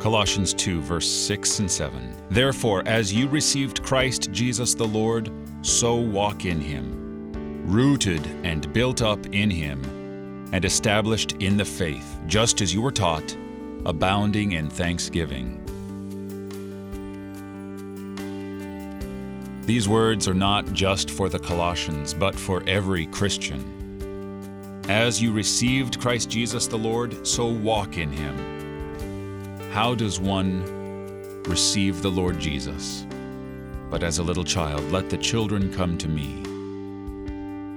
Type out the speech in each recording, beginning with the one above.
Colossians 2, verse 6 and 7. Therefore, as you received Christ Jesus the Lord, so walk in him, rooted and built up in him, and established in the faith, just as you were taught, abounding in thanksgiving. These words are not just for the Colossians, but for every Christian. As you received Christ Jesus the Lord, so walk in him. How does one receive the Lord Jesus? But as a little child, let the children come to me.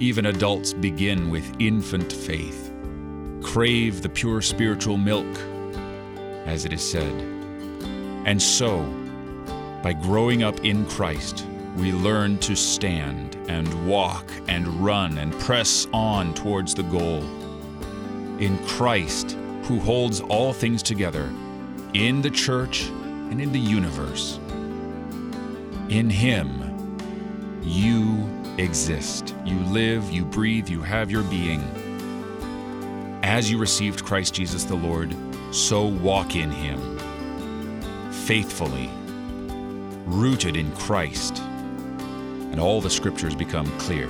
Even adults begin with infant faith. Crave the pure spiritual milk, as it is said. And so, by growing up in Christ, we learn to stand and walk and run and press on towards the goal. In Christ, who holds all things together, in the church and in the universe. In Him, you exist. You live, you breathe, you have your being. As you received Christ Jesus the Lord, so walk in Him, faithfully, rooted in Christ and all the scriptures become clear.